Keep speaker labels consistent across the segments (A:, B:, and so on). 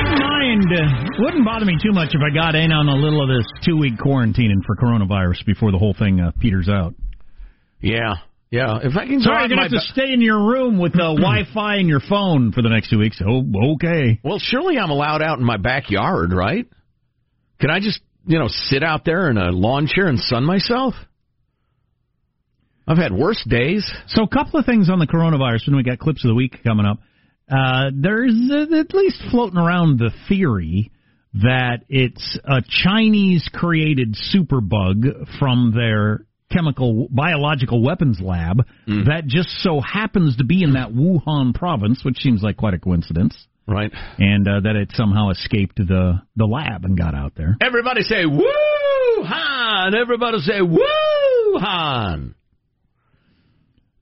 A: wouldn't mind wouldn't bother me too much if I got in on a little of this two week quarantining for coronavirus before the whole thing uh, peters out.
B: Yeah, yeah. If I can,
A: sorry, you're gonna have to stay in your room with the Wi-Fi and your phone for the next two weeks. Oh, okay.
B: Well, surely I'm allowed out in my backyard, right? Can I just, you know, sit out there in a lawn chair and sun myself? I've had worse days.
A: So, a couple of things on the coronavirus when we got clips of the week coming up. Uh, there's uh, at least floating around the theory that it's a Chinese created superbug from their chemical biological weapons lab mm. that just so happens to be in that Wuhan province, which seems like quite a coincidence.
B: Right.
A: And uh, that it somehow escaped the the lab and got out there.
B: Everybody say Wuhan. Everybody say Wuhan.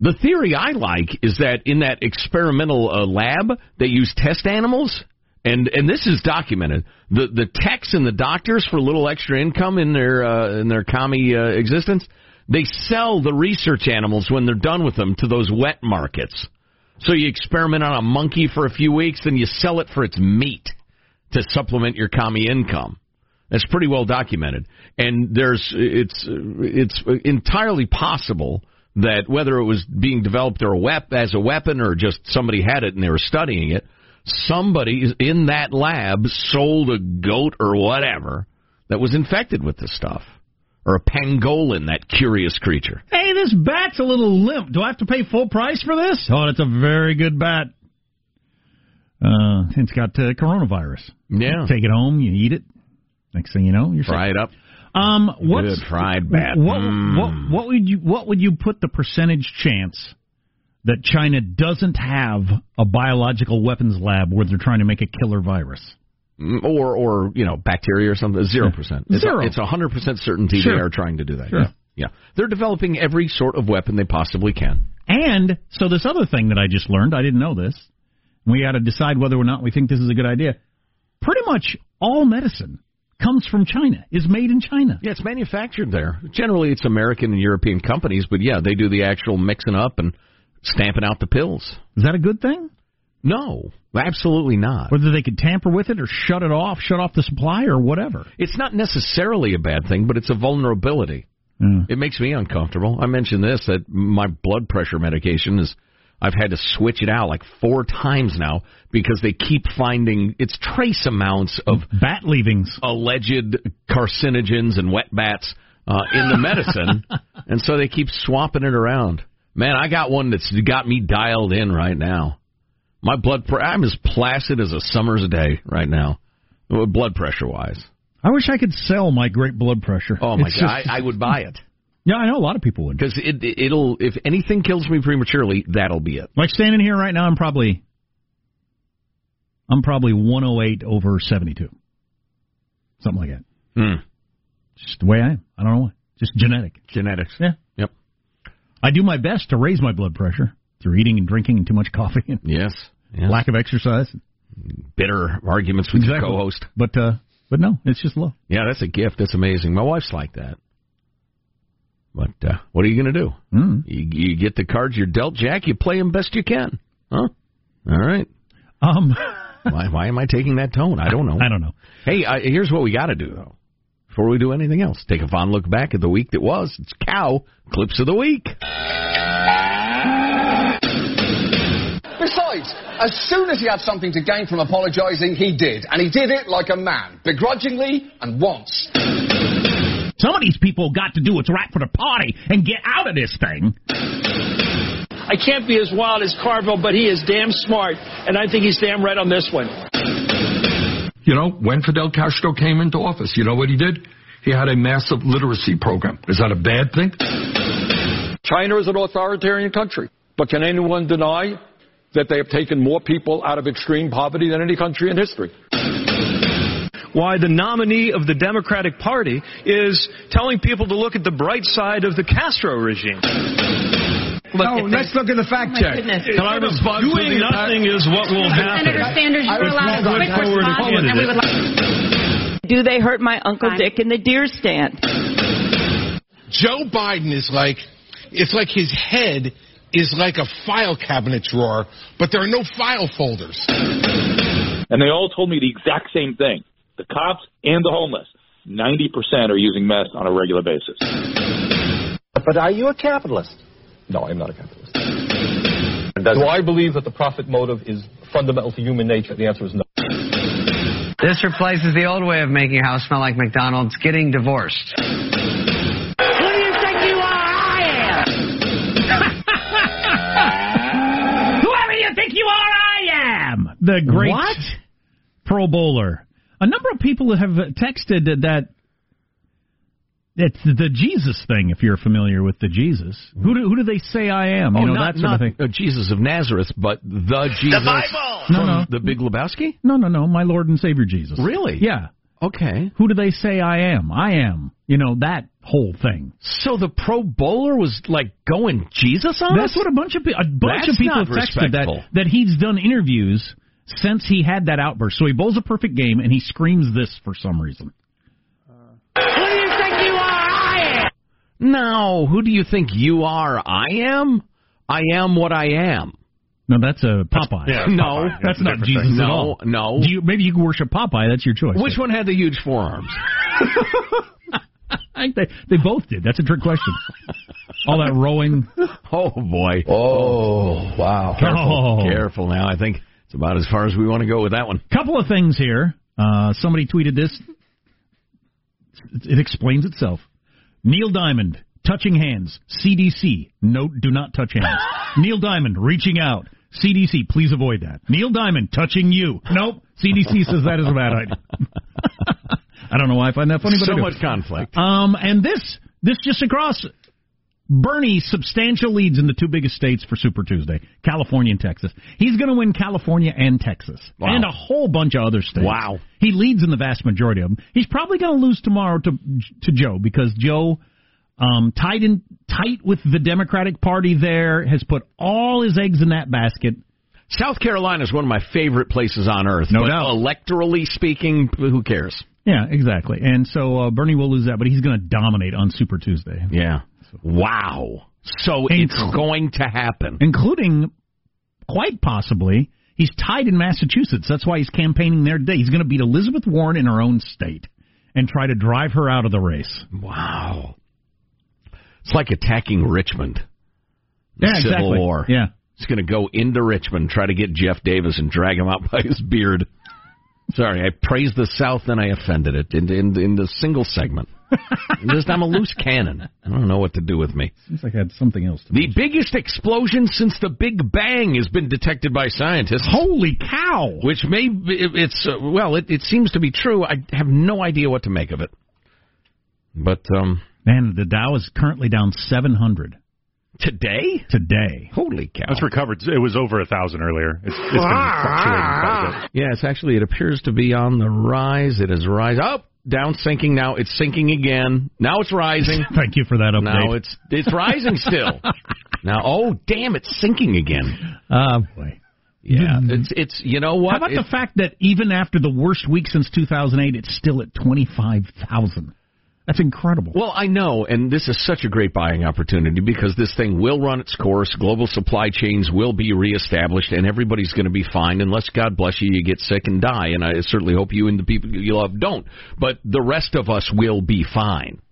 B: The theory I like is that in that experimental uh, lab, they use test animals and and this is documented. The the techs and the doctors for a little extra income in their uh, in their commie uh, existence, they sell the research animals when they're done with them to those wet markets. So you experiment on a monkey for a few weeks, then you sell it for its meat to supplement your commie income. That's pretty well documented, and there's it's it's entirely possible that whether it was being developed or a wep- as a weapon or just somebody had it and they were studying it somebody in that lab sold a goat or whatever that was infected with this stuff. Or a pangolin, that curious creature.
A: Hey, this bat's a little limp. Do I have to pay full price for this? Oh, it's a very good bat. Uh, it's got uh, coronavirus.
B: Yeah.
A: Take it home, you eat it. Next thing you know, you're
B: fry
A: sick.
B: it up.
A: Um, what's
B: good fried bat?
A: What,
B: mm.
A: what, what would you what would you put the percentage chance that China doesn't have a biological weapons lab where they're trying to make a killer virus.
B: Mm, or, or you know, bacteria or something. Zero percent.
A: Zero.
B: It's a hundred percent certainty
A: sure.
B: they are trying to do that.
A: Sure.
B: Yeah. yeah, they're developing every sort of weapon they possibly can.
A: And so this other thing that I just learned, I didn't know this. We got to decide whether or not we think this is a good idea. Pretty much all medicine comes from China, is made in China.
B: Yeah, it's manufactured there. Generally, it's American and European companies, but yeah, they do the actual mixing up and stamping out the pills.
A: Is that a good thing?
B: No, absolutely not.
A: Whether they could tamper with it or shut it off, shut off the supply or whatever.
B: It's not necessarily a bad thing, but it's a vulnerability.
A: Mm.
B: It makes me uncomfortable. I mentioned this that my blood pressure medication is I've had to switch it out like four times now because they keep finding it's trace amounts of
A: bat leavings,
B: alleged carcinogens and wet bats uh, in the medicine, and so they keep swapping it around. Man, I got one that's got me dialed in right now. My blood, pre- I'm as placid as a summer's day right now, blood pressure wise.
A: I wish I could sell my great blood pressure.
B: Oh my it's god, just... I, I would buy it.
A: Yeah, I know a lot of people would.
B: Because it, it'll, if anything kills me prematurely, that'll be it.
A: Like standing here right now, I'm probably, I'm probably 108 over 72, something like that.
B: Mm.
A: Just the way I am. I don't know why. Just genetic.
B: Genetics.
A: Yeah.
B: Yep.
A: I do my best to raise my blood pressure through eating and drinking and too much coffee and
B: yes, yes.
A: lack of exercise,
B: bitter arguments with
A: exactly.
B: your co-host.
A: But uh, but no, it's just love.
B: Yeah, that's a gift. That's amazing. My wife's like that. But uh, what are you going to do?
A: Mm.
B: You, you get the cards you're dealt, Jack. You play them best you can. Huh? All right.
A: Um.
B: why, why am I taking that tone? I don't know.
A: I don't know.
B: Hey, uh, here's what we got to do though before we do anything else. Take a fond look back at the week that was. It's Cow Clips of the Week.
C: Besides, as soon as he had something to gain from apologising, he did. And he did it like a man, begrudgingly and once.
A: Some of these people got to do what's right for the party and get out of this thing.
D: I can't be as wild as Carville, but he is damn smart, and I think he's damn right on this one.
E: You know, when Fidel Castro came into office, you know what he did? He had a massive literacy program. Is that a bad thing?
F: China is an authoritarian country, but can anyone deny that they have taken more people out of extreme poverty than any country in history?
G: Why the nominee of the Democratic Party is telling people to look at the bright side of the Castro regime.
H: look
I: no, let's look at the fact oh
H: My
I: check.
H: goodness.
G: Can I respond to Doing the nothing is what will happen.
J: Senator Sanders, you were allowed a quick
G: forward
J: response, and we would like.
H: Do they hurt my Uncle Dick in the deer stand?
K: Joe Biden is like, it's like his head is like a file cabinet drawer, but there are no file folders.
L: And they all told me the exact same thing. The cops and the homeless, 90% are using meth on a regular basis.
M: But are you a capitalist?
N: No, I'm not a capitalist. Do I believe that the profit motive is fundamental to human nature? The answer is no.
O: This replaces the old way of making a house smell like McDonald's, getting divorced.
A: The great
B: What?
A: Pro Bowler. A number of people have texted that it's the Jesus thing. If you're familiar with the Jesus, who do, who do they say I am? You
B: oh,
A: know
B: not,
A: that sort
B: not
A: of thing.
B: Jesus of Nazareth, but the Jesus
A: No,
B: from
A: no.
B: no, the Big Lebowski.
A: No, no, no. My Lord and Savior Jesus.
B: Really?
A: Yeah.
B: Okay.
A: Who do they say I am? I am. You know that whole thing.
B: So the Pro Bowler was like going Jesus on
A: That's
B: us?
A: what a bunch of pe- a bunch
B: That's
A: of people
B: not
A: have texted that that he's done interviews since he had that outburst. So he bowls a perfect game and he screams this for some reason.
J: Who do you think you are? I am.
B: No, who do you think you are? I am. I am what I am.
A: No, that's a Popeye.
B: Yeah, no, Popeye.
A: that's
B: That's
A: not Jesus
B: thing.
A: at
B: No,
A: all.
B: no.
A: Do you, maybe you can worship Popeye. That's your choice.
B: Which one had the huge forearms?
A: I think they they both did. That's a trick question. All that rowing.
B: Oh boy.
N: Oh, wow.
B: Careful.
A: Oh.
B: Careful now. I think it's about as far as we want to go with that one.
A: Couple of things here. Uh, somebody tweeted this. It explains itself. Neil Diamond touching hands. CDC. Note: Do not touch hands. Neil Diamond reaching out. CDC. Please avoid that. Neil Diamond touching you. Nope. CDC says that is a bad idea. I don't know why I find that funny, but
B: so much conflict.
A: Um, and this, this just across. Bernie substantial leads in the two biggest states for Super Tuesday, California and Texas. He's going to win California and Texas,
B: Wow.
A: and a whole bunch of other states.
B: Wow.
A: He leads in the vast majority of them. He's probably going to lose tomorrow to to Joe because Joe, um, tight in tight with the Democratic Party there, has put all his eggs in that basket.
B: South Carolina is one of my favorite places on earth.
A: No
B: but
A: doubt.
B: Electorally speaking, who cares?
A: Yeah, exactly. And so uh, Bernie will lose that, but he's going to dominate on Super Tuesday.
B: Yeah. Wow. So it's going to happen.
A: including quite possibly he's tied in Massachusetts. That's why he's campaigning there today. He's going to beat Elizabeth Warren in her own state and try to drive her out of the race.
B: Wow. It's like attacking Richmond.
A: Yeah,
B: Civil
A: exactly.
B: War.
A: Yeah.
B: He's going to go into Richmond, try to get Jeff Davis and drag him out by his beard. Sorry, I praised the South, and I offended it in, in, in the single segment. Just, I'm a loose cannon. I don't know what to do with me.
A: Seems like I had something else. To
B: The biggest explosion since the Big Bang has been detected by scientists.
A: Holy cow!
B: Which may it- it's uh, well, it, it seems to be true. I have no idea what to make of it. But um,
A: Man, the Dow is currently down 700
B: today,
A: today.
B: holy cow!
P: That's recovered. It was over a thousand earlier. It's, it's been fluctuating quite a bit.
B: Yeah, it's actually it appears to be on the rise. It is rising. Oh, down, sinking now. It's sinking again. Now it's rising.
A: Thank you for that update.
B: now it's it's rising still. now, oh damn, it's sinking again.
A: uh, boy.
B: Yeah, it's it's you know what?
A: How about
B: It-
A: the fact that even after the worst week since 2008, it's still at 25,000? That's incredible.
B: Well, I know, and this is such a great buying opportunity because this thing will run its course. Global supply chains will be reestablished, and everybody's going to be fine unless, God bless you, you get sick and die. And I certainly hope you and the people you love don't. But the rest of us will be fine.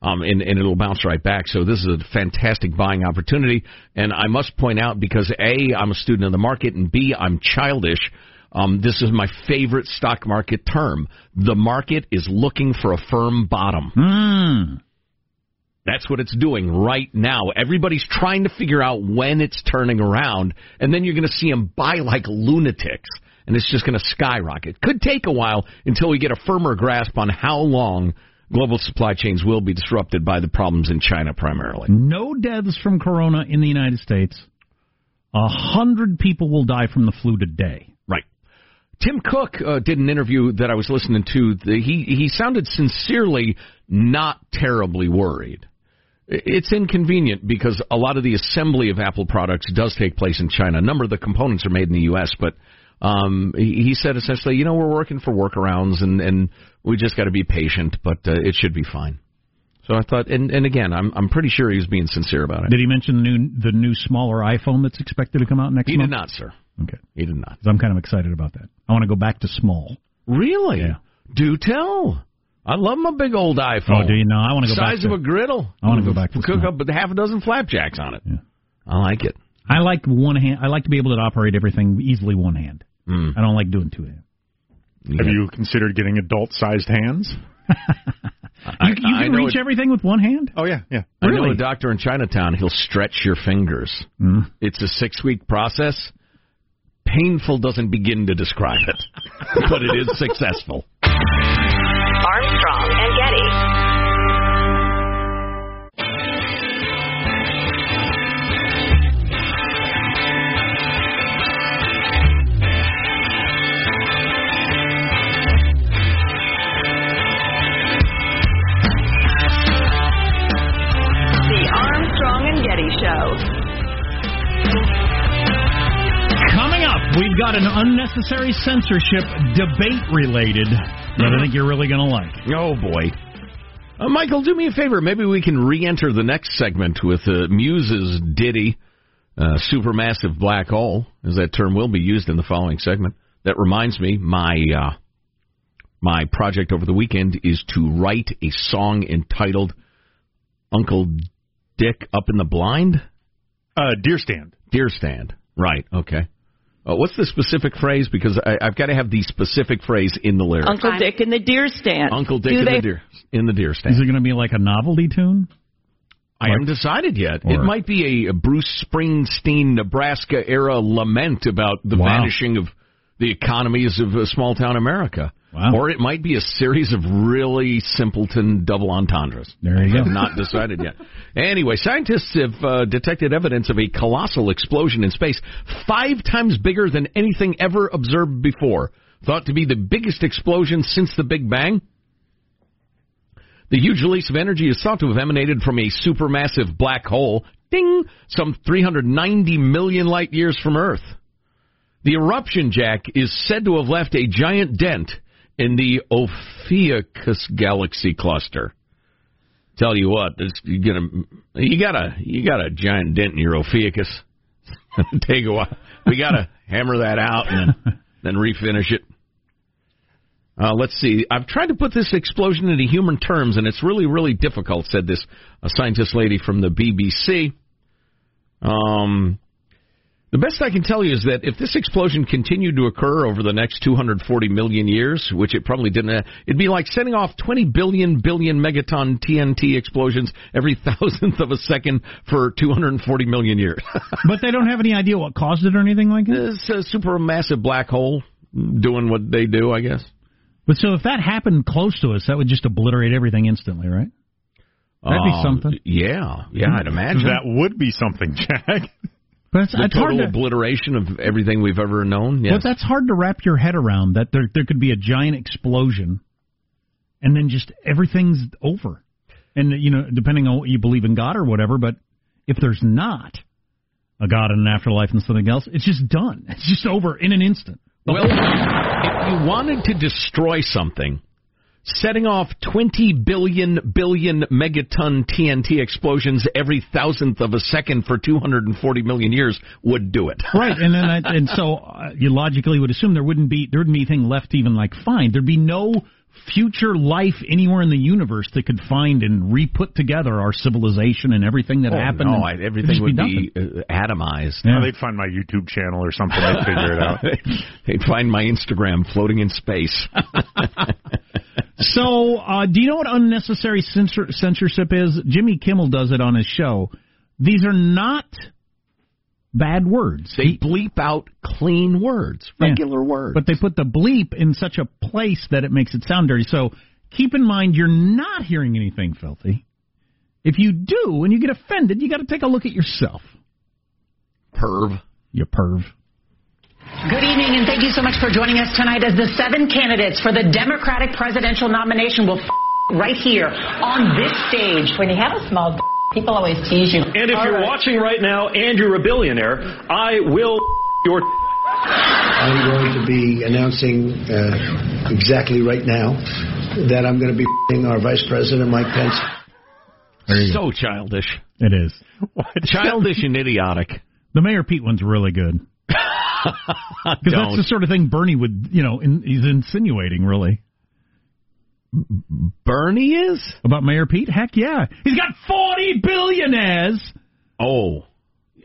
B: Um, and, and it'll bounce right back. So this is a fantastic buying opportunity. And I must point out because A, I'm a student of the market, and B, I'm childish. Um, this is my favorite stock market term. The market is looking for a firm bottom.
A: Hmm.
B: That's what it's doing right now. Everybody's trying to figure out when it's turning around, and then you're going to see them buy like lunatics, and it's just going to skyrocket. Could take a while until we get a firmer grasp on how long global supply chains will be disrupted by the problems in China primarily.
A: No deaths from corona in the United States. A hundred people will die from the flu today.
B: Tim Cook uh, did an interview that I was listening to. The, he he sounded sincerely not terribly worried. It's inconvenient because a lot of the assembly of Apple products does take place in China. A number of the components are made in the U.S., but um, he, he said essentially, you know, we're working for workarounds and, and we just got to be patient, but uh, it should be fine. So I thought, and, and again, I'm I'm pretty sure he was being sincere about it.
A: Did he mention the new the new smaller iPhone that's expected to come out next
B: He
A: month?
B: did not, sir.
A: Okay.
B: He did not.
A: 'Cause I'm kind of excited about that. I want to go back to small.
B: Really?
A: Yeah.
B: Do tell. I love my big old iPhone.
A: Oh, do you know? I want to go
B: Size
A: back to
B: of a griddle.
A: I wanna go back to small.
B: cook
A: small.
B: up with half a dozen flapjacks on it. I like it.
A: I like one hand. I like to be able to operate everything easily one hand.
B: Mm.
A: I don't like doing two hands.
P: Have you considered getting adult-sized hands?
B: I,
A: you you can
B: know
A: reach
B: a-
A: everything with one hand.
P: Oh yeah, yeah.
B: I know
A: Really?
B: a doctor in Chinatown. He'll stretch your fingers.
A: Mm.
B: It's a six-week process. Painful doesn't begin to describe it, but it is successful.
I: Armstrong and Getty.
A: Got an unnecessary censorship debate related that I think you're really going to like.
B: Oh boy. Uh, Michael, do me a favor. Maybe we can re-enter the next segment with uh, Muse's ditty, uh, "Supermassive Black Hole," as that term will be used in the following segment. That reminds me, my uh, my project over the weekend is to write a song entitled "Uncle Dick Up in the Blind."
P: Uh, deer stand.
B: Deer stand. Right. Okay. Uh, what's the specific phrase? Because I, I've got to have the specific phrase in the lyrics.
H: Uncle Dick in the deer stand.
B: Uncle Dick in
H: they-
B: the deer in the deer stand.
A: Is it going to be like a novelty tune?
B: I haven't decided yet. it might be a, a Bruce Springsteen Nebraska era lament about the
A: Wow.
B: vanishing of the economies of uh, small town America.
A: Wow.
B: Or it might be a series of really simpleton double entendres.
A: There you
B: I have
A: go.
B: not decided yet. Anyway, scientists have uh, detected evidence of a colossal explosion in space, five times bigger than anything ever observed before. Thought to be the biggest explosion since the Big Bang. The huge release of energy is thought to have emanated from a supermassive black hole, ding, some 390 million light years from Earth. The eruption jack is said to have left a giant dent in the Ophiuchus galaxy cluster. Tell you what, this, you get a, you got a you got a giant dent in your Ophiuchus. Take a while. We got to hammer that out and then, then refinish it. Uh, let's see. I've tried to put this explosion into human terms, and it's really, really difficult," said this a scientist lady from the BBC. Um, the best I can tell you is that if this explosion continued to occur over the next 240 million years, which it probably didn't, uh, it'd be like setting off 20 billion billion megaton TNT explosions every thousandth of a second for 240 million years.
A: but they don't have any idea what caused it or anything like that?
B: it's a supermassive black hole doing what they do, I guess.
A: But so if that happened close to us, that would just obliterate everything instantly, right? That'd be
B: Uh,
A: something.
B: Yeah, yeah, I'd imagine.
P: That would be something, Jack.
A: But it's,
B: the
A: it's
B: total
A: to,
B: obliteration of everything we've ever known. Yes.
A: But that's hard to wrap your head around. That there there could be a giant explosion, and then just everything's over. And you know, depending on what you believe in God or whatever, but if there's not a God and an afterlife and something else, it's just done. It's just over in an instant.
B: Well, if you wanted to destroy something, setting off 20 billion billion megaton TNT explosions every thousandth of a second for 240 million years would do it.
A: right, and then I, and so uh, you logically would assume there wouldn't be there wouldn't be anything left even like find. There'd be no future life anywhere in the universe that could find and re-put together our civilization and everything that
B: Oh,
A: happened.
B: no, I, everything would
A: nothing.
B: be uh, atomized.
A: Yeah.
P: They'd find my YouTube channel or something. They'd figure it out.
B: They'd find my Instagram floating in space.
A: So, uh, do you know what unnecessary censor- censorship is? Jimmy Kimmel does it on his show. These are not bad words.
B: They bleep out clean words,
A: Yeah.
B: regular words.
A: But they put the bleep in such a place that it makes it sound dirty. So keep in mind you're not hearing anything filthy. If you do and you get offended, you got to take a look at yourself.
B: Perv.
A: You perv.
Q: Good evening, and thank you so much for joining us tonight as the seven candidates for the Democratic presidential nomination will f- right here on this stage.
R: When you have a small d-
Q: People always tease you.
G: And if
Q: All
G: you're
Q: right.
G: watching right now and you're a billionaire, I will your.
R: I'm going to be announcing uh, exactly right now that I'm going to be our Vice President Mike Pence.
B: So childish.
A: It is.
B: Childish and idiotic.
A: The Mayor Pete one's really good. Because that's the sort of thing Bernie would, you know, in, he's insinuating, really.
B: Bernie is?
A: About Mayor Pete? Heck yeah. He's got 40 billionaires
B: Oh.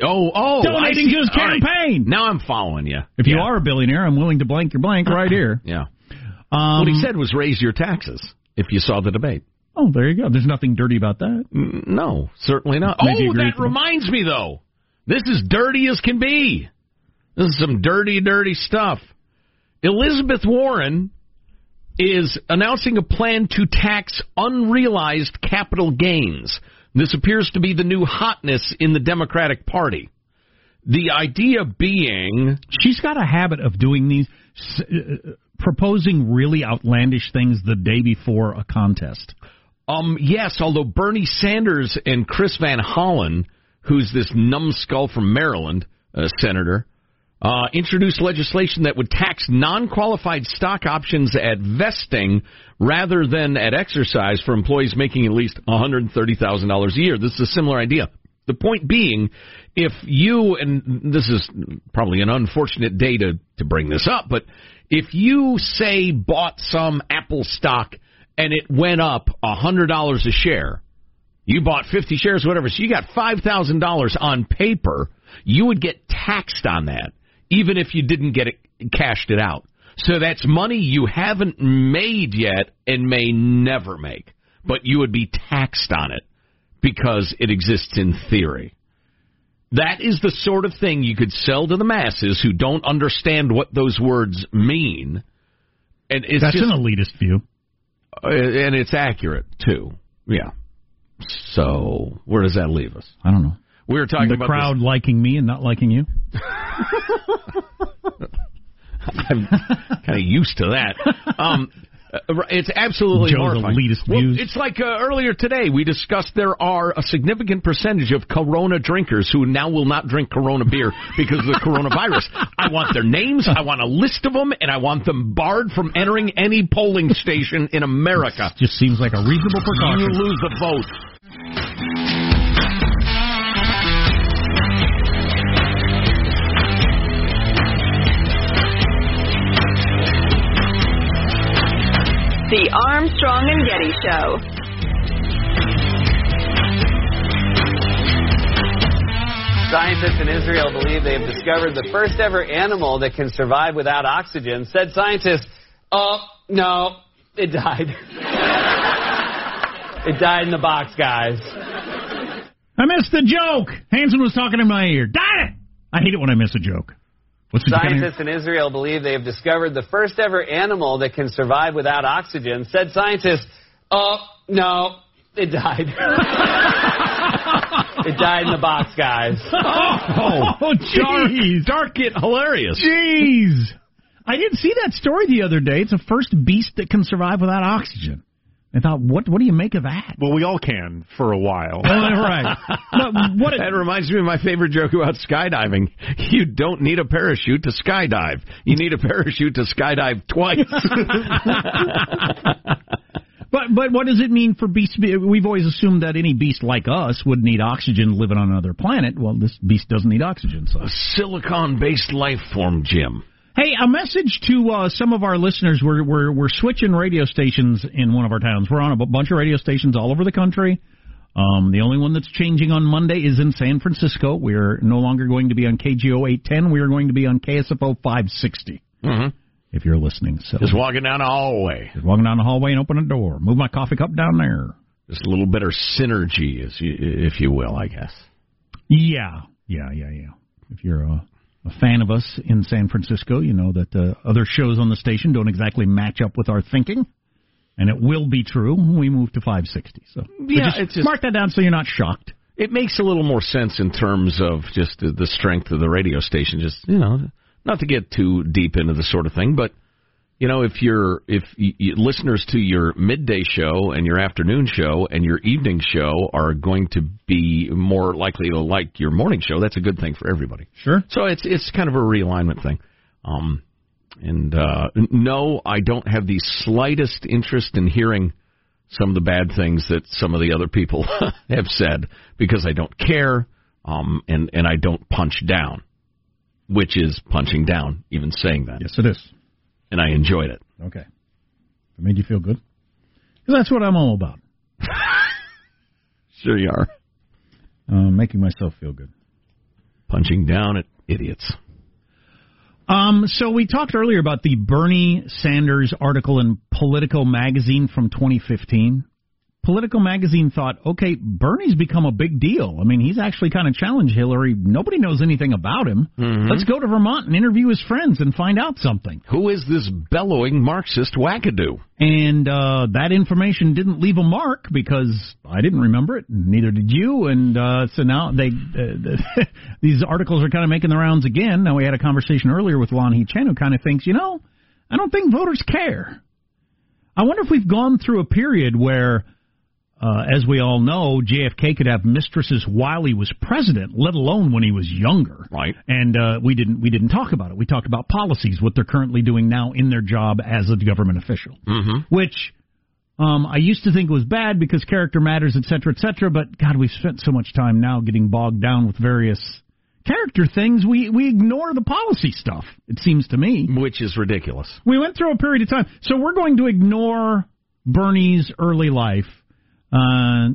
B: Oh, oh.
A: donating to his
B: All right.
A: campaign.
B: Now I'm following you.
A: If you are a billionaire, I'm willing to blank your blank right here.
B: Yeah.
A: Um,
B: what he said was raise your taxes if you saw the debate.
A: Oh, there you go. There's nothing dirty about that.
B: Mm, No, certainly not.
A: Maybe
B: oh, that reminds me, though. This is dirty as can be. This is some dirty, dirty stuff. Elizabeth Warren is announcing a plan to tax unrealized capital gains. This appears to be the new hotness in the Democratic Party. The idea being.
A: She's got a habit of doing these, uh, proposing really outlandish things the day before a contest.
B: Um, yes, although Bernie Sanders and Chris Van Hollen, who's this numbskull from Maryland, uh, senator, uh, introduced legislation that would tax non-qualified stock options at vesting rather than at exercise for employees making at least $130,000 a year. This is a similar idea. The point being, if you, and this is probably an unfortunate day to, to bring this up, but if you say bought some Apple stock and it went up $100 a share, you bought 50 shares, whatever, so you got $5,000 on paper, you would get taxed on that, even if you didn't get it cashed it out. So that's money you haven't made yet and may never make, but you would be taxed on it because it exists in theory. That is the sort of thing you could sell to the masses who don't understand what those words mean. And it's
A: That's
B: just,
A: an elitist view.
B: uh, and it's accurate too. Yeah. So where does that leave us?
A: I don't know.
B: We were talking
A: the
B: about
A: crowd liking me and not liking you.
B: I'm kind of used to that. Um, uh, it's absolutely
A: Joe's
B: horrifying.
A: elitist
B: Well,
A: views.
B: it's like uh, earlier today we discussed there are a significant percentage of Corona drinkers who now will not drink Corona beer because of the coronavirus. I want their names. I want a list of them, and I want them barred from entering any polling station in America.
A: Just seems like a reasonable precaution.
B: You lose the vote.
I: The Armstrong and Getty Show.
O: Scientists in Israel believe they have discovered the first ever animal that can survive without oxygen. Said scientists, oh, no, it died. it died in the box, guys.
A: I missed the joke. Hanson was talking in my ear. Darn it! I hate it when I miss a joke. What's
O: Scientists in Israel believe they have discovered the first ever animal that can survive without oxygen. Said scientists, oh, no, it died. it died in the box, guys.
A: Oh, oh jeez.
B: Dark it hilarious.
A: Jeez. I didn't see that story the other day. It's the first beast that can survive without oxygen. I thought, what what do you make of that?
P: Well, we all can for a while.
A: Right. But what
B: that reminds me of my favorite joke about skydiving. You don't need a parachute to skydive. You need a parachute to skydive twice.
A: But but what does it mean for beasts? We've always assumed that any beast like us would need oxygen living on another planet. Well, this beast doesn't need oxygen, so.
B: Silicon-based life form, Jim.
A: Hey, a message to uh, some of our listeners. We're, we're we're switching radio stations in one of our towns. We're on a bunch of radio stations all over the country. Um, the only one that's changing on Monday is in San Francisco. We're no longer going to be on KGO 810. We are going to be on KSFO 560.
B: Mm-hmm.
A: If you're listening, so
B: Just walking down the hallway.
A: just walking down the hallway and open a door. Move my coffee cup down there.
B: Just a little bit of synergy, you, if you will, I guess.
A: Yeah, yeah, yeah, yeah. If you're a, a fan of us in San Francisco, you know that uh, other shows on the station don't exactly match up with our thinking. And it will be true when we move to 560. So, so
B: Yeah,
A: just
B: it's just-
A: mark that down so you're not shocked.
B: It makes a little more sense in terms of just the, the strength of the radio station. Just you know, not to get too deep into the sort of thing, but You know, if you're if y y listeners to your midday show and your afternoon show and your evening show are going to be more likely to like your morning show, that's a good thing for everybody.
A: Sure.
B: So it's it's kind of a realignment thing. Um, and uh, no, I don't have the slightest interest in hearing some of the bad things that some of the other people have said because I don't care, um, and and I don't punch down, which is punching down, even saying that.
A: Yes, it is.
B: And I enjoyed it.
A: Okay. It made you feel good? that's what I'm all about.
B: Sure you are.
A: Uh, making myself feel good.
B: Punching down at idiots.
A: Um, so we talked earlier about the Bernie Sanders article in Politico magazine from 2015. Politico magazine thought, okay, Bernie's become a big deal. I mean, he's actually kind of challenged Hillary. Nobody knows anything about him.
B: Mhm.
A: Let's go to Vermont and interview his friends and find out something.
B: Who is this bellowing Marxist wackadoo?
A: And uh, that information didn't leave a mark because I didn't remember it, neither did you. And uh, so now they uh, these articles are kind of making the rounds again. Now we had a conversation earlier with Lanhee Chen, who kind of thinks, you know, I don't think voters care. I wonder if we've gone through a period where, uh, as we all know, JFK could have mistresses while he was president, let alone when he was younger.
B: Right.
A: And uh, we didn't we didn't talk about it. We talked about policies, what they're currently doing now in their job as a government official
B: Mm-hmm.
A: which um, I used to think was bad because character matters, et cetera, et cetera. But God, we've spent so much time now getting bogged down with various character things. We we ignore the policy stuff. It seems to me,
B: which is ridiculous.
A: We went through a period of time, so we're going to ignore Bernie's early life. Uh,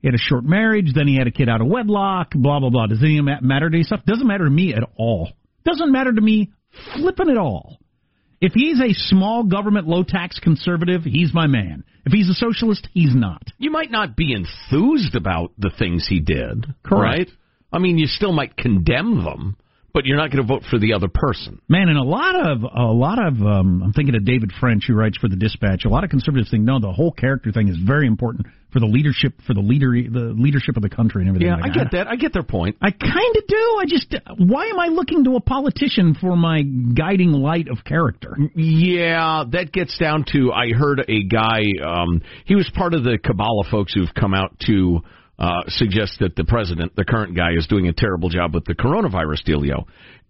A: he had a short marriage, then he had a kid out of wedlock, blah blah blah. Does any of that matter to you stuff? Doesn't matter to me at all. Doesn't matter to me flipping at all. If he's a small government, low tax conservative, he's my man. If he's a socialist, he's not.
B: You might not be enthused about the things he did,
A: Correct.
B: right? I mean, you still might condemn them, but you're not going to vote for the other person.
A: Man, and a lot of a lot of um, I'm thinking of David French who writes for the Dispatch. A lot of conservatives think no, the whole character thing is very important for the leadership for the leader the leadership of the country and everything.
B: Yeah,
A: like
B: I get that. I get their point.
A: I kind of do. I just why am I looking to a politician for my guiding light of character?
B: Yeah, that gets down to I heard a guy. Um, he was part of the Kabbalah folks who've come out to uh, suggest that the president, the current guy, is doing a terrible job with the coronavirus dealio.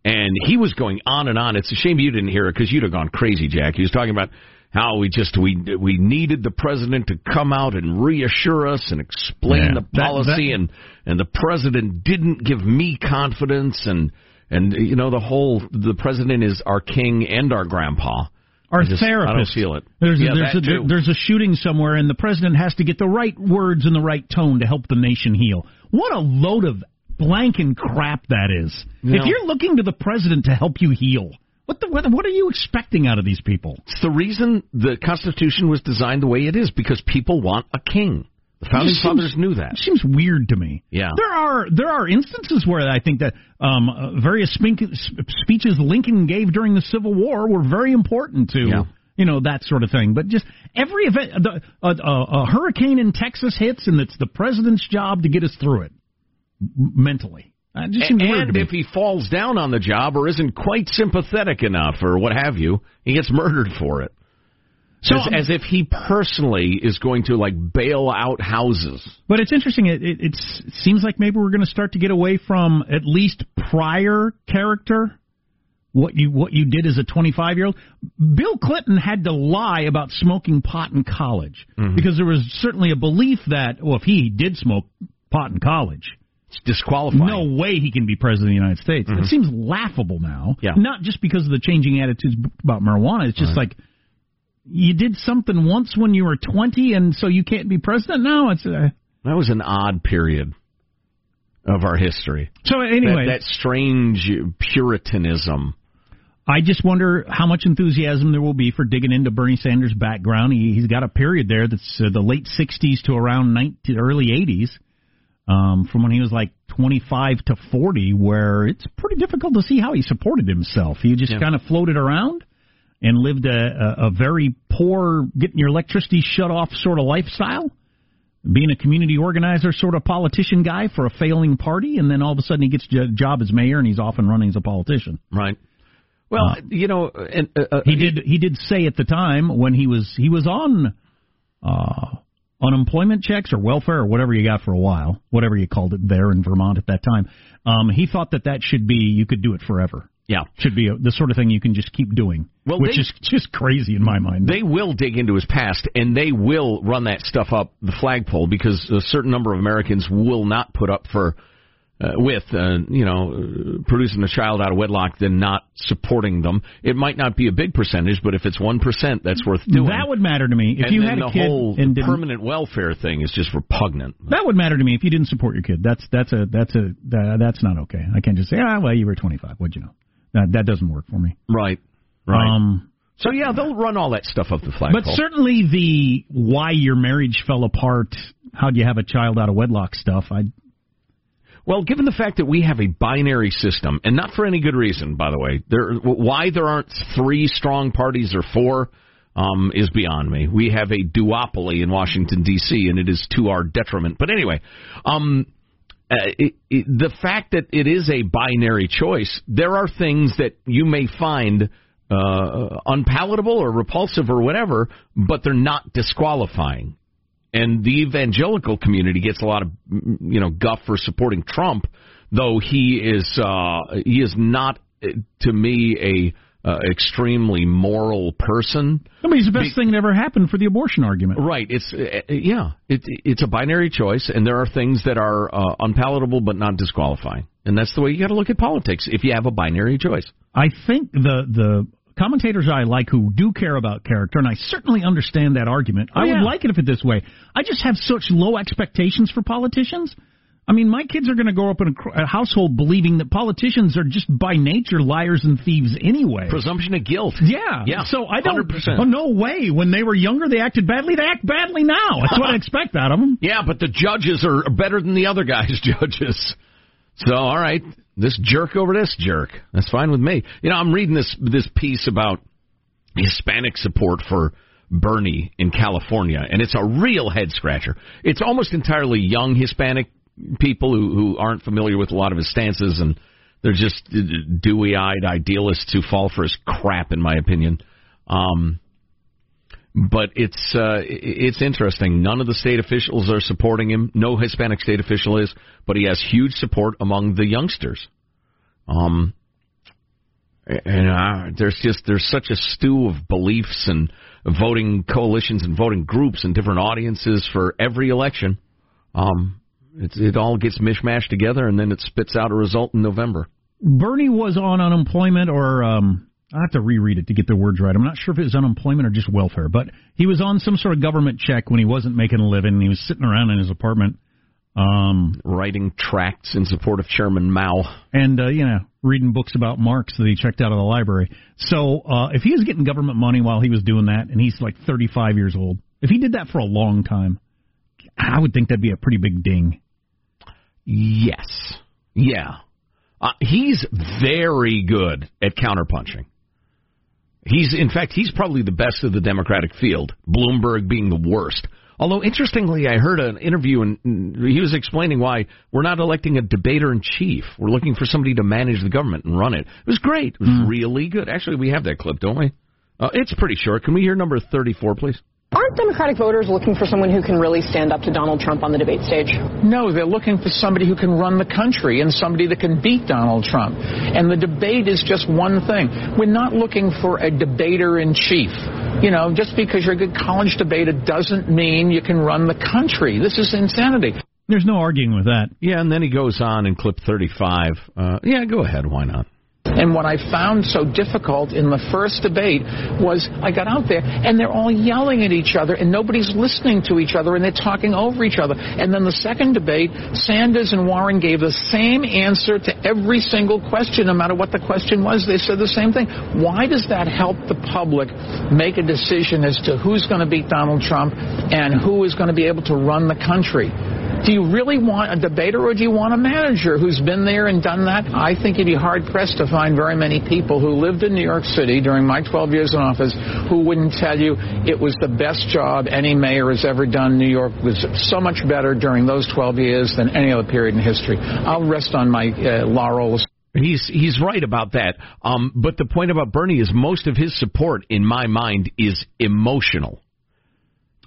B: And he was going on and on. It's a shame you didn't hear it because you'd have gone crazy, Jack. He was talking about how we just we we needed the president to come out and reassure us and explain
A: Yeah,
B: the
A: that-
B: policy
A: that-
B: and and the president didn't give me confidence and and you know the whole the president is our king and our grandpa.
A: Our
B: I just-
A: therapist.
B: I don't feel it.
A: There's
B: yeah,
A: a, there's, a, there's a shooting somewhere, and the president has to get the right words and the right tone to help the nation heal. What a load of blanking crap that is!
B: No.
A: If you're looking to the president to help you heal, what the what, what are you expecting out of these people?
B: It's the reason the Constitution was designed the way it is because people want a king. The founding
A: just seems-
B: fathers knew that.
A: Seems weird to me.
B: Yeah.
A: There are there are instances where I think that um, uh, various spink- s- speeches Lincoln gave during the Civil War were very important to
B: Yeah.
A: you know that sort of thing. But just every event, the, a, a, a hurricane in Texas hits, and it's the president's job to get us through it m- mentally. Uh, It just seems weird to
B: and
A: me.
B: if he falls down on the job or isn't quite sympathetic enough or what have you, he gets murdered for it.
A: So,
B: as,
A: um,
B: as if he personally is going to like bail out houses.
A: But it's interesting. It, it, it seems like maybe we're going to start to get away from at least prior character. What you what you did as a 25 year old. Bill Clinton had to lie about smoking pot in college because there was certainly a belief that well, if he did smoke pot in college,
B: it's disqualifying.
A: No way he can be president of the United States.
B: Mhm.
A: It seems laughable now.
B: Yeah.
A: Not just because of the changing attitudes about marijuana. It's just like you did something once when you were 20, and so you can't be president now. It's uh,
B: That was an odd period of our history.
A: So anyway,
B: that, that strange puritanism.
A: I just wonder how much enthusiasm there will be for digging into Bernie Sanders' background. He, he's got a period there that's uh, the late 60s to around 19, early 80s, um, from when he was like 25 to 40, where it's pretty difficult to see how he supported himself. He just
B: Yeah.
A: kind of floated around and lived a, a, very poor, getting your electricity shut off sort of lifestyle. Being a community organizer, sort of politician guy for a failing party, and then all of a sudden he gets a job as mayor and he's off and running as a politician.
B: Right. Well, you know, and, uh, uh,
A: he did he did say at the time when he was he was on uh, unemployment checks or welfare or whatever you got for a while, whatever you called it there in Vermont at that time. Um, he thought that that should be you could do it forever.
B: Yeah,
A: should be a, the sort of thing you can just keep doing.
B: Well,
A: which
B: they-
A: is just crazy in my mind.
B: They will dig into his past, and they will run that stuff up the flagpole because a certain number of Americans will not put up for uh, with uh, you know uh, producing a child out of wedlock than not supporting them. It might not be a big percentage, but if it's one percent, that's worth doing.
A: That would matter to me if
B: and
A: you had a
B: the
A: kid
B: whole
A: and didn't,
B: permanent welfare thing is just repugnant.
A: That would matter to me if you didn't support your kid. That's that's a that's a that, that's not okay. I can't just say, ah, well, you were 25. What'd you know? That that doesn't work for me.
B: Right. Right.
A: Um,
B: so yeah, they'll run all that stuff up the flagpole.
A: but certainly the why your marriage fell apart, how'd you have a child out of wedlock stuff. I
B: Well, given the fact that we have a binary system, and not for any good reason, by the way, there why there aren't three strong parties or four um, is beyond me. We have a duopoly in Washington D.C., and it is to our detriment. But anyway, um, uh, it, it, the fact that it is a binary choice, there are things that you may find uh, unpalatable or repulsive or whatever, but they're not disqualifying. And the evangelical community gets a lot of you know guff for supporting Trump, though he is uh, he is not uh, to me a uh, extremely moral person.
A: I mean, he's the best thing that ever happened for the abortion argument.
B: Right. It's uh, yeah. It, it's a binary choice, and there are things that are uh, unpalatable but not disqualifying, and that's the way you got to look at politics if you have a binary choice.
A: I think the the commentators I like who do care about character, and I certainly understand that argument.
B: Oh,
A: I
B: yeah.
A: would like it if it this way. I just have such low expectations for politicians. I mean, my kids are going to grow up in a, a household believing that politicians are just by nature liars and thieves anyway.
B: Presumption of guilt.
A: Yeah,
B: Yeah,
A: So I don't.
B: 100%.
A: Oh, no way. When they were younger, they acted badly. They act badly now. That's what I expect out of them.
B: Yeah, but the judges are better than the other guys' judges. So, all right, this jerk over this jerk. That's fine with me. You know, I'm reading this this piece about Hispanic support for Bernie in California, and it's a real head scratcher. It's almost entirely young Hispanic people who who aren't familiar with a lot of his stances, and they're just dewy-eyed idealists who fall for his crap, in my opinion. Um, but it's uh, it's interesting. None of the state officials are supporting him. No Hispanic state official is, but he has huge support among the youngsters. Um, and uh, there's just there's such a stew of beliefs and voting coalitions and voting groups and different audiences for every election. Um, it, it all gets mishmashed together, and then it spits out a result in November.
A: Bernie was on unemployment or um I have to reread it to get the words right. I'm not sure if it was unemployment or just welfare, but he was on some sort of government check when he wasn't making a living and he was sitting around in his apartment um
B: writing tracts in support of Chairman Mao
A: and uh, you know reading books about Marx that he checked out of the library. So, uh if he was getting government money while he was doing that and he's like 35 years old. If he did that for a long time, I would think that'd be a pretty big ding.
B: Yes. Yeah. Uh, he's very good at counterpunching. He's, in fact, he's probably the best of the Democratic field. Bloomberg being the worst. Although, interestingly, I heard an interview and he was explaining why we're not electing a debater in chief. We're looking for somebody to manage the government and run it. It was great. It was really good. Actually, we have that clip, don't we? Uh, it's pretty short. Can we hear number 34, please?
S: Aren't Democratic voters looking for someone who can really stand up to Donald Trump on the debate stage?
T: No, they're looking for somebody who can run the country and somebody that can beat Donald Trump. And the debate is just one thing. We're not looking for a debater in chief. You know, just because you're a good college debater doesn't mean you can run the country. This is insanity.
A: There's no arguing with that.
B: Yeah, and then he goes on in clip 35. Uh, yeah, go ahead. Why not?
T: And what I found so difficult in the first debate was I got out there and they're all yelling at each other and nobody's listening to each other and they're talking over each other. And then the second debate, Sanders and Warren gave the same answer to every single question, no matter what the question was. They said the same thing. Why does that help the public make a decision as to who's going to beat Donald Trump and who is going to be able to run the country? Do you really want a debater or do you want a manager who's been there and done that? I think you'd be hard pressed to find very many people who lived in New York City during my 12 years in office who wouldn't tell you it was the best job any mayor has ever done. New York was so much better during those 12 years than any other period in history. I'll rest on my uh, laurels.
B: He's he's right about that. Um, but the point about Bernie is most of his support, in my mind, is emotional.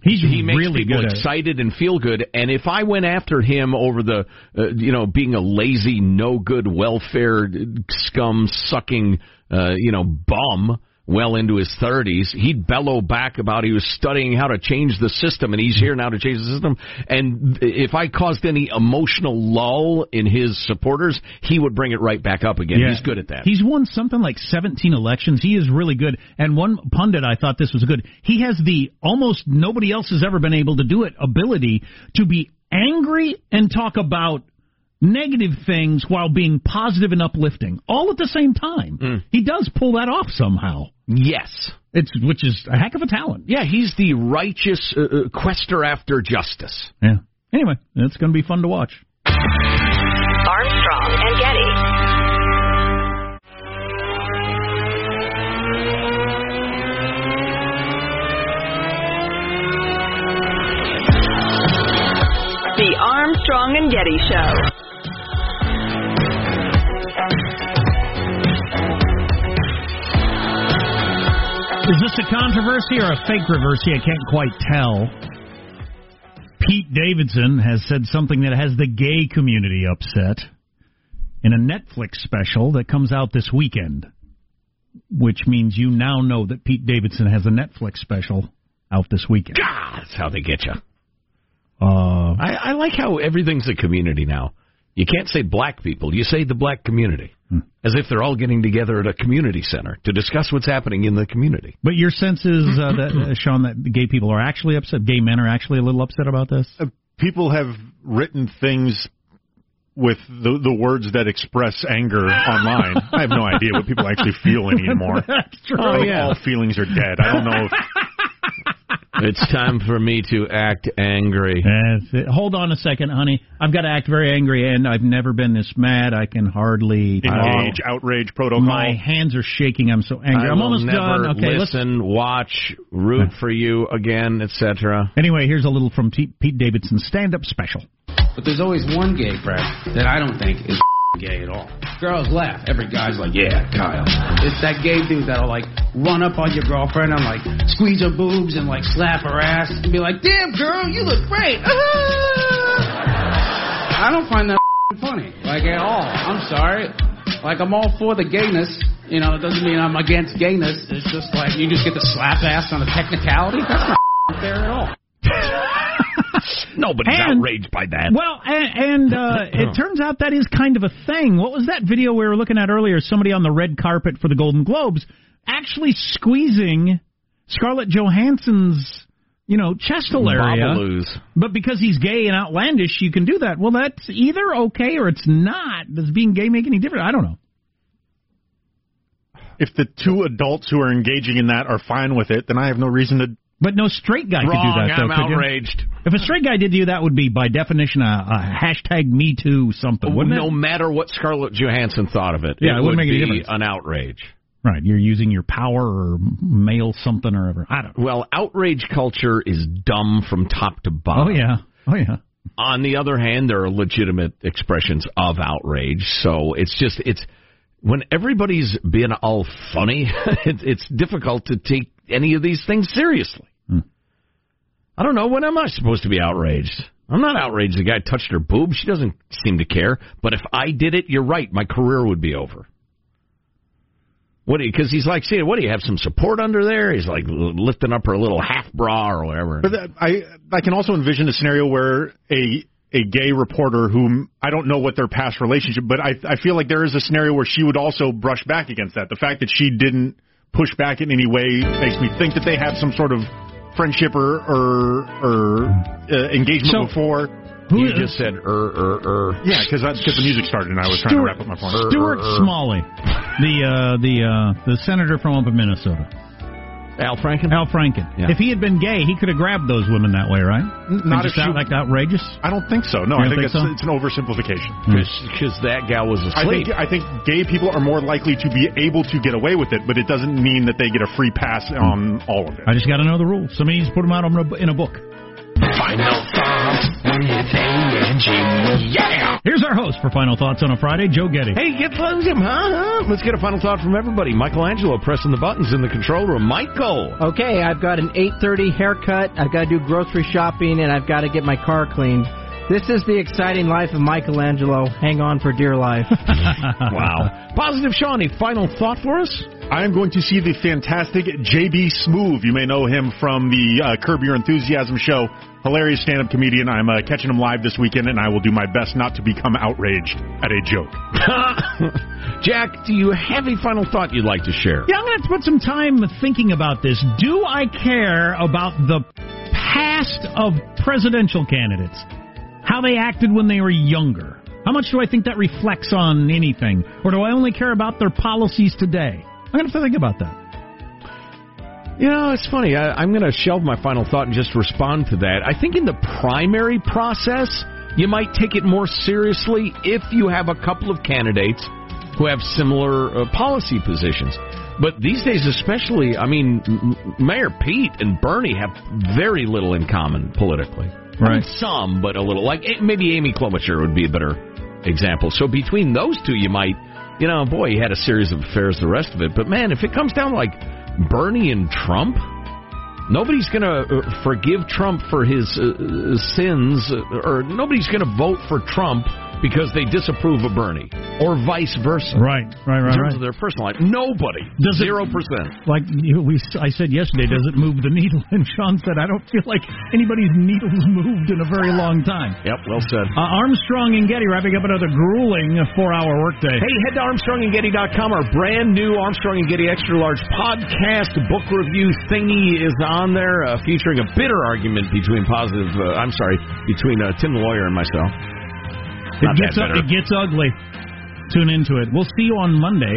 A: He's
B: he makes
A: really
B: people
A: good
B: excited and feel good. And if I went after him over the, uh, you know, being a lazy, no good, welfare scum sucking, uh, you know, bum, well into his 30s, he'd bellow back about he was studying how to change the system and he's here now to change the system. And if I caused any emotional lull in his supporters, he would bring it right back up again.
A: Yeah.
B: He's good at that.
A: He's won something like 17 elections. He is really good. And one pundit, I thought this was good. He has the almost nobody else has ever been able to do it ability to be angry and talk about negative things while being positive and uplifting all at the same time. Mm. He does pull that off somehow.
B: Yes.
A: It's which is a heck of a talent.
B: Yeah, he's the righteous uh, uh, quester after justice.
A: Yeah. Anyway, it's going to be fun to watch.
I: Armstrong and Getty. The Armstrong and Getty Show.
A: Is this a controversy or a fake reversey? I can't quite tell. Pete Davidson has said something that has the gay community upset in a Netflix special that comes out this weekend, which means you now know that Pete Davidson has a Netflix special out this weekend.
B: God, that's how they get you.
A: Uh,
B: I, I like how everything's a community now. You can't say black people, you say the black community. As if they're all getting together at a community center to discuss what's happening in the community.
A: but your sense is, uh, that, uh, Sean, that gay people are actually upset? Gay men are actually a little upset about this?
P: Uh, people have written things with the the words that express anger online. I have no idea what people actually feel anymore.
A: That's true.
P: I think
A: Oh, yeah.
P: All feelings are dead. I don't know if
B: It's time for me to act angry.
A: That's it. Hold on a second, honey. I've got to act very angry, and I've never been this mad. I can hardly uh,
P: engage outrage protocol.
A: My hands are shaking. I'm so angry.
B: I
A: I'm almost
B: never
A: done. Okay, let's.
B: listen, watch, root for you again, etc.
A: Anyway, here's a little from T- Pete Davidson's stand-up special.
U: But there's always one gay friend that I don't think is gay at all. Girls laugh. Every guy's like, yeah, Kyle. It's that gay dude that'll like run up on your girlfriend and like squeeze her boobs and like slap her ass and be like, damn girl, you look great. Ah! I don't find that funny, like at all. I'm sorry. Like I'm all for the gayness. You know, it doesn't mean I'm against gayness. It's just like you just get to slap ass on a technicality. That's not fair at all.
B: Nobody's
A: And-
B: outraged by that.
A: Well, and, and uh, it turns out that is kind of a thing. What was that video we were looking at earlier? Somebody on the red carpet for the Golden Globes actually squeezing Scarlett Johansson's, you know, chestal area.
B: Babaloo's.
A: But because he's gay and outlandish, you can do that. Well, that's either okay or it's not. Does being gay make any difference? I don't know.
P: if the two adults who are engaging in that are fine with it, then I have no reason to.
A: But no straight guy could do that. Though,
B: I'm outraged.
A: If a straight guy did do that, would be by definition a, a hashtag Me Too something, oh, wouldn't
B: no
A: it?
B: matter what Scarlett Johansson thought of it,
A: Yeah, it wouldn't
B: would
A: make
B: be
A: difference.
B: an outrage.
A: Right, you're using your power or mail something or whatever. I don't. know.
B: Well, outrage culture is dumb from top to bottom.
A: Oh yeah, oh yeah.
B: On the other hand, there are legitimate expressions of outrage. So it's just it's when everybody's being all funny, it's, it's difficult to take any of these things seriously. I don't know when am I supposed to be outraged? I'm not outraged. The guy touched her boob. She doesn't seem to care. But if I did it, you're right. My career would be over. What? Because he's like, see, what do you have some support under there? He's like lifting up her little half bra or whatever.
P: But that, I I can also envision a scenario where a a gay reporter whom I don't know what their past relationship, but I I feel like there is a scenario where she would also brush back against that. The fact that she didn't push back in any way makes me think that they have some sort of friendship or or, or uh, engagement
A: So-
P: before.
B: you just said er er er.
P: Yeah, because because the music started and I was trying to wrap up my point.
A: Stuart Smalley, the uh, the uh, the senator from up in Minnesota.
B: Al Franken.
A: Al Franken.
P: Yeah.
A: If he had been gay, he could have grabbed those women that way, right?
P: not
A: just
P: if she-
A: out, like outrageous.
P: I don't think so. No, I think,
A: think
P: it's
A: so?
P: it's an oversimplification. Hmm.
B: Because that gal was
P: I
B: asleep.
P: think I think gay people are more likely to be able to get away with it, but it doesn't mean that they get a free pass on all of it.
A: I just got to know the rules. Somebody needs to put them out in a book.
J: Final thoughts with A and G. Yeah.
A: Here's our host for Final Thoughts on a Friday, Joe Getty.
B: Hey, get close him, huh? huh? Let's get a final thought from everybody. Michelangelo pressing the buttons in the control room. Michael.
V: Okay, I've got an 8:30 haircut. I've got to do grocery shopping, and I've got to get my car cleaned. This is the exciting life of Michelangelo. Hang on for dear life.
B: wow. Positive Shawnee, final thought for us?
P: I am going to see the fantastic JB Smoove. You may know him from the uh, Curb Your Enthusiasm show. Hilarious stand-up comedian. I'm uh, catching him live this weekend, and I will do my best not to become outraged at a joke.
B: Jack, do you have a final thought you'd like to share?
A: Yeah, I'm going to put some time thinking about this. Do I care about the past of presidential candidates? How they acted when they were younger? How much do I think that reflects on anything? Or do I only care about their policies today? I'm going to have to think about that.
B: You know, it's funny. I, I'm going to shelve my final thought and just respond to that. I think in the primary process, you might take it more seriously if you have a couple of candidates who have similar uh, policy positions. But these days, especially, I mean, M- Mayor Pete and Bernie have very little in common politically. I mean,
A: Right.
B: some, but a little. Like eh, maybe Amy Klobuchar would be a better example. So between those two, you might, you know, boy, he had a series of affairs, the rest of it. But man, if it comes down like Bernie and Trump, nobody's going to uh, forgive Trump for his uh, sins, uh, or nobody's going to vote for Trump because they disapprove of Bernie, or vice versa.
A: Right, right,
B: In
A: right,
B: terms
A: right.
B: of their personal life, nobody.
A: Does
B: Zero percent.
A: Like we, I said yesterday, does it move the needle? And Sean said, I don't feel like anybody's needle's moved in a very long time.
B: Yep, well said.
A: Uh, Armstrong and Getty wrapping up another grueling four-hour workday.
B: Hey, head to ArmstrongandGetty.com. Our brand new Armstrong and Getty Extra Large podcast book review thingy is on there, uh, featuring a bitter argument between positive. Uh, I'm sorry, between uh, Tim the lawyer and myself.
A: It
B: Not
A: gets
B: that bitter.
A: it gets ugly. Tune into it. We'll see you on Monday,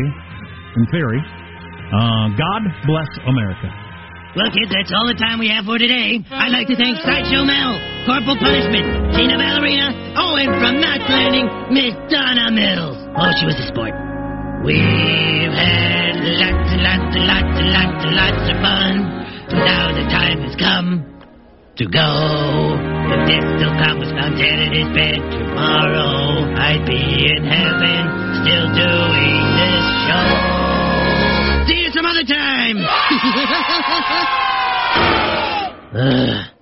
A: in theory. Uh, God bless America.
J: Well, kids, that's all the time we have for today. I'd like to thank Sideshow Mel, Corporal Punishment, Tina Ballerina, oh, and from Knots Landing, Miss Donna Mills. Oh, she was a sport. We've had lots and lots and lots and lots and lots of fun. Now the time has come to go. If this still comes found dead in his bed tomorrow, I'd be in heaven still doing this show. See you some other time. Ugh.